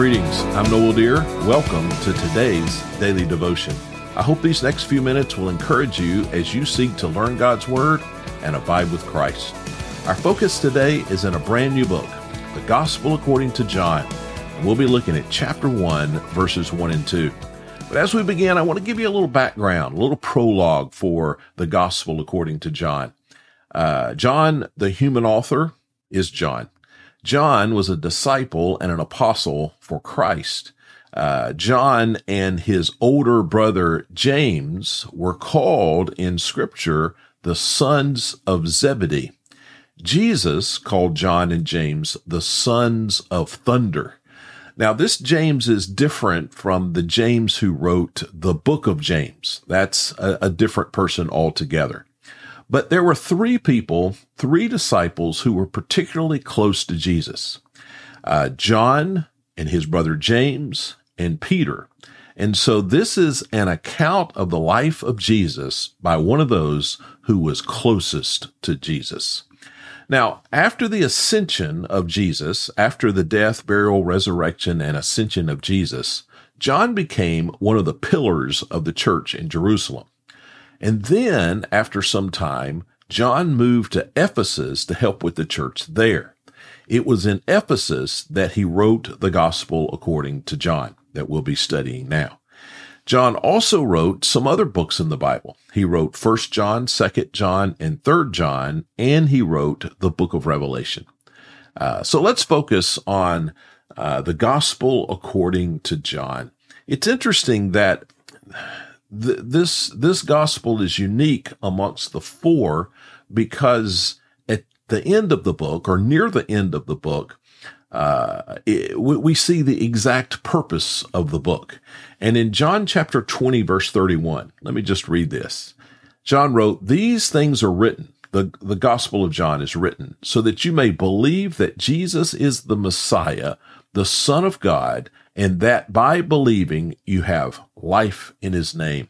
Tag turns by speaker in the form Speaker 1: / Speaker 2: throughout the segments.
Speaker 1: Greetings. I'm Noel Dear. Welcome to today's daily devotion. I hope these next few minutes will encourage you as you seek to learn God's Word and abide with Christ. Our focus today is in a brand new book, The Gospel According to John. And we'll be looking at chapter 1, verses 1 and 2. But as we begin, I want to give you a little background, a little prologue for the Gospel According to John. Uh, John, the human author, is John. John was a disciple and an apostle for Christ. Uh, John and his older brother James were called in scripture the sons of Zebedee. Jesus called John and James the sons of thunder. Now, this James is different from the James who wrote the book of James. That's a, a different person altogether. But there were three people, three disciples who were particularly close to Jesus uh, John and his brother James and Peter. And so this is an account of the life of Jesus by one of those who was closest to Jesus. Now, after the ascension of Jesus, after the death, burial, resurrection, and ascension of Jesus, John became one of the pillars of the church in Jerusalem. And then, after some time, John moved to Ephesus to help with the church there. It was in Ephesus that he wrote the gospel according to John that we'll be studying now. John also wrote some other books in the Bible. He wrote 1 John, 2 John, and 3 John, and he wrote the book of Revelation. Uh, so let's focus on uh, the gospel according to John. It's interesting that th- this this gospel is unique amongst the four because at the end of the book or near the end of the book uh, it, we see the exact purpose of the book. And in John chapter 20, verse 31, let me just read this. John wrote, These things are written, the, the Gospel of John is written, so that you may believe that Jesus is the Messiah, the Son of God, and that by believing you have life in his name.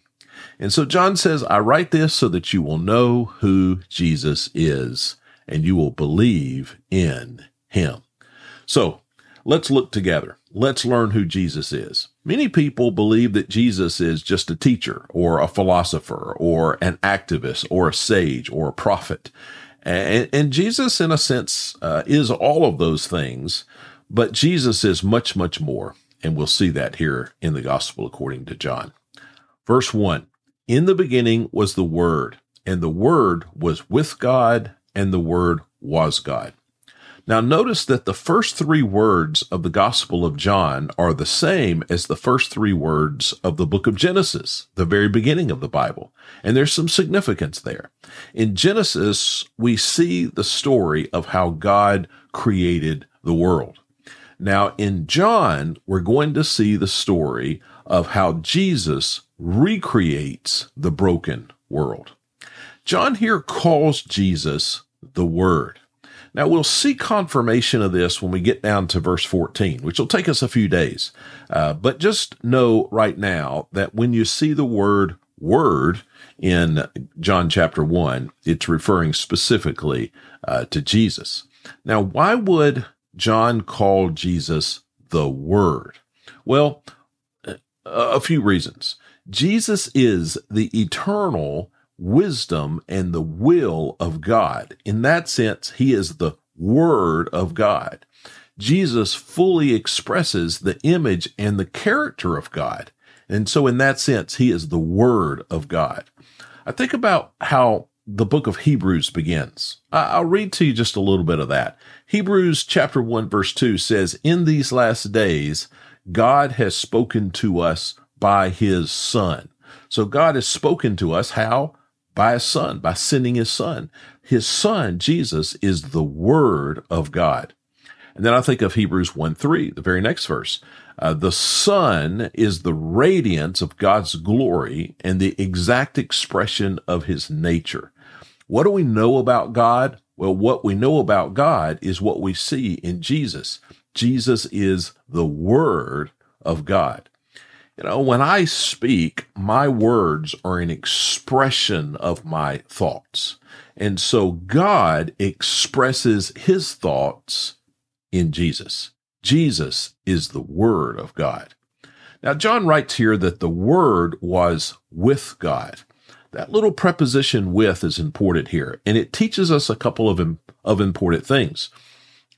Speaker 1: And so John says, I write this so that you will know who Jesus is and you will believe in him. So let's look together. Let's learn who Jesus is. Many people believe that Jesus is just a teacher or a philosopher or an activist or a sage or a prophet. And, and Jesus, in a sense, uh, is all of those things, but Jesus is much, much more. And we'll see that here in the gospel according to John. Verse one, in the beginning was the word and the word was with God and the word was God. Now notice that the first three words of the gospel of John are the same as the first three words of the book of Genesis, the very beginning of the Bible. And there's some significance there. In Genesis, we see the story of how God created the world. Now, in John, we're going to see the story of how Jesus recreates the broken world. John here calls Jesus the Word. Now, we'll see confirmation of this when we get down to verse 14, which will take us a few days. Uh, but just know right now that when you see the word word in John chapter 1, it's referring specifically uh, to Jesus. Now, why would John called Jesus the Word? Well, a few reasons. Jesus is the eternal wisdom and the will of God. In that sense, he is the Word of God. Jesus fully expresses the image and the character of God. And so, in that sense, he is the Word of God. I think about how the book of Hebrews begins. I'll read to you just a little bit of that. Hebrews chapter 1 verse 2 says, In these last days, God has spoken to us by his son. So God has spoken to us how? By a son, by sending his son. His son, Jesus, is the word of God. And then I think of Hebrews 1 3, the very next verse. Uh, the Son is the radiance of God's glory and the exact expression of his nature. What do we know about God? Well, what we know about God is what we see in Jesus. Jesus is the Word of God. You know, when I speak, my words are an expression of my thoughts. And so God expresses his thoughts in Jesus. Jesus is the Word of God. Now, John writes here that the Word was with God. That little preposition with is important here, and it teaches us a couple of, of important things.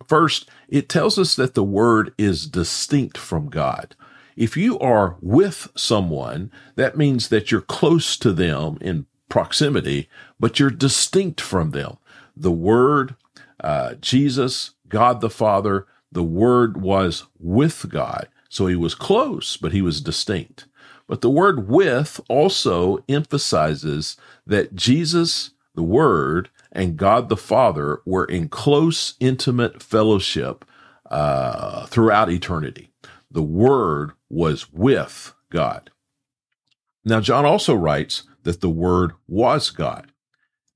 Speaker 1: First, it tells us that the Word is distinct from God. If you are with someone, that means that you're close to them in proximity, but you're distinct from them. The Word, uh, Jesus, God the Father, the Word was with God. So he was close, but he was distinct. But the word with also emphasizes that Jesus, the Word, and God the Father were in close, intimate fellowship uh, throughout eternity. The Word was with God. Now, John also writes that the Word was God.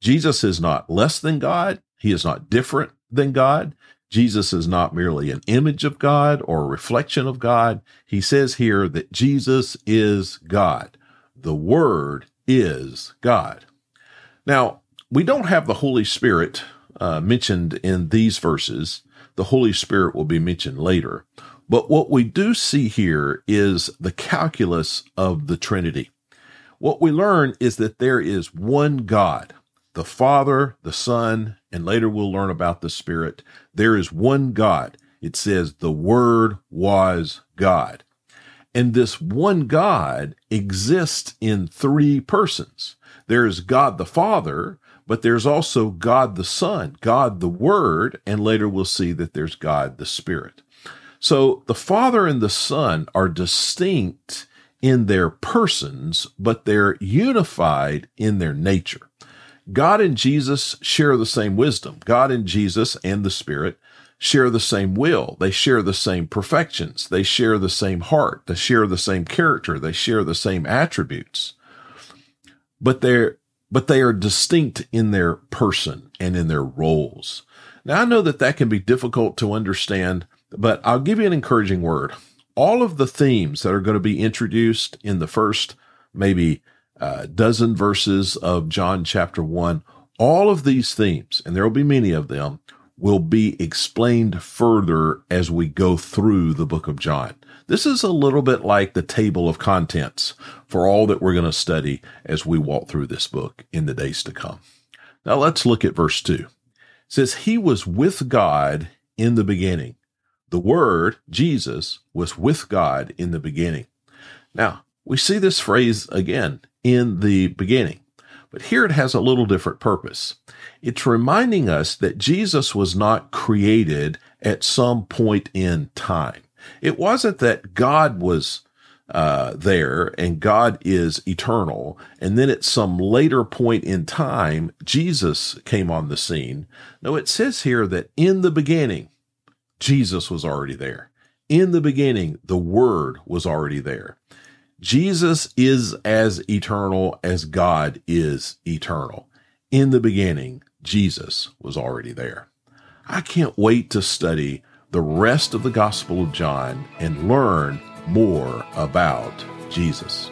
Speaker 1: Jesus is not less than God. He is not different than God. Jesus is not merely an image of God or a reflection of God. He says here that Jesus is God. The Word is God. Now, we don't have the Holy Spirit uh, mentioned in these verses. The Holy Spirit will be mentioned later. But what we do see here is the calculus of the Trinity. What we learn is that there is one God, the Father, the Son, and later we'll learn about the Spirit. There is one God. It says the Word was God. And this one God exists in three persons. There is God the Father, but there's also God the Son, God the Word, and later we'll see that there's God the Spirit. So the Father and the Son are distinct in their persons, but they're unified in their nature. God and Jesus share the same wisdom. God and Jesus and the Spirit share the same will. They share the same perfections. They share the same heart. They share the same character. They share the same attributes. But they're but they are distinct in their person and in their roles. Now I know that that can be difficult to understand, but I'll give you an encouraging word. All of the themes that are going to be introduced in the first maybe uh, dozen verses of John chapter 1, all of these themes, and there will be many of them, will be explained further as we go through the book of John. This is a little bit like the table of contents for all that we're going to study as we walk through this book in the days to come. Now let's look at verse 2. It says, He was with God in the beginning. The Word, Jesus, was with God in the beginning. Now, we see this phrase again in the beginning. But here it has a little different purpose. It's reminding us that Jesus was not created at some point in time. It wasn't that God was uh, there and God is eternal. And then at some later point in time, Jesus came on the scene. No, it says here that in the beginning, Jesus was already there. In the beginning, the Word was already there. Jesus is as eternal as God is eternal. In the beginning, Jesus was already there. I can't wait to study the rest of the Gospel of John and learn more about Jesus.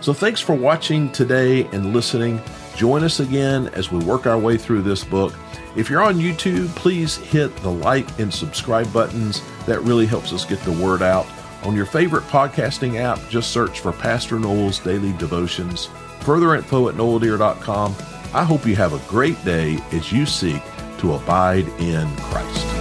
Speaker 1: So thanks for watching today and listening. Join us again as we work our way through this book. If you're on YouTube, please hit the like and subscribe buttons. That really helps us get the word out. On your favorite podcasting app, just search for Pastor Noel's Daily Devotions. Further info at noeldear.com. I hope you have a great day as you seek to abide in Christ.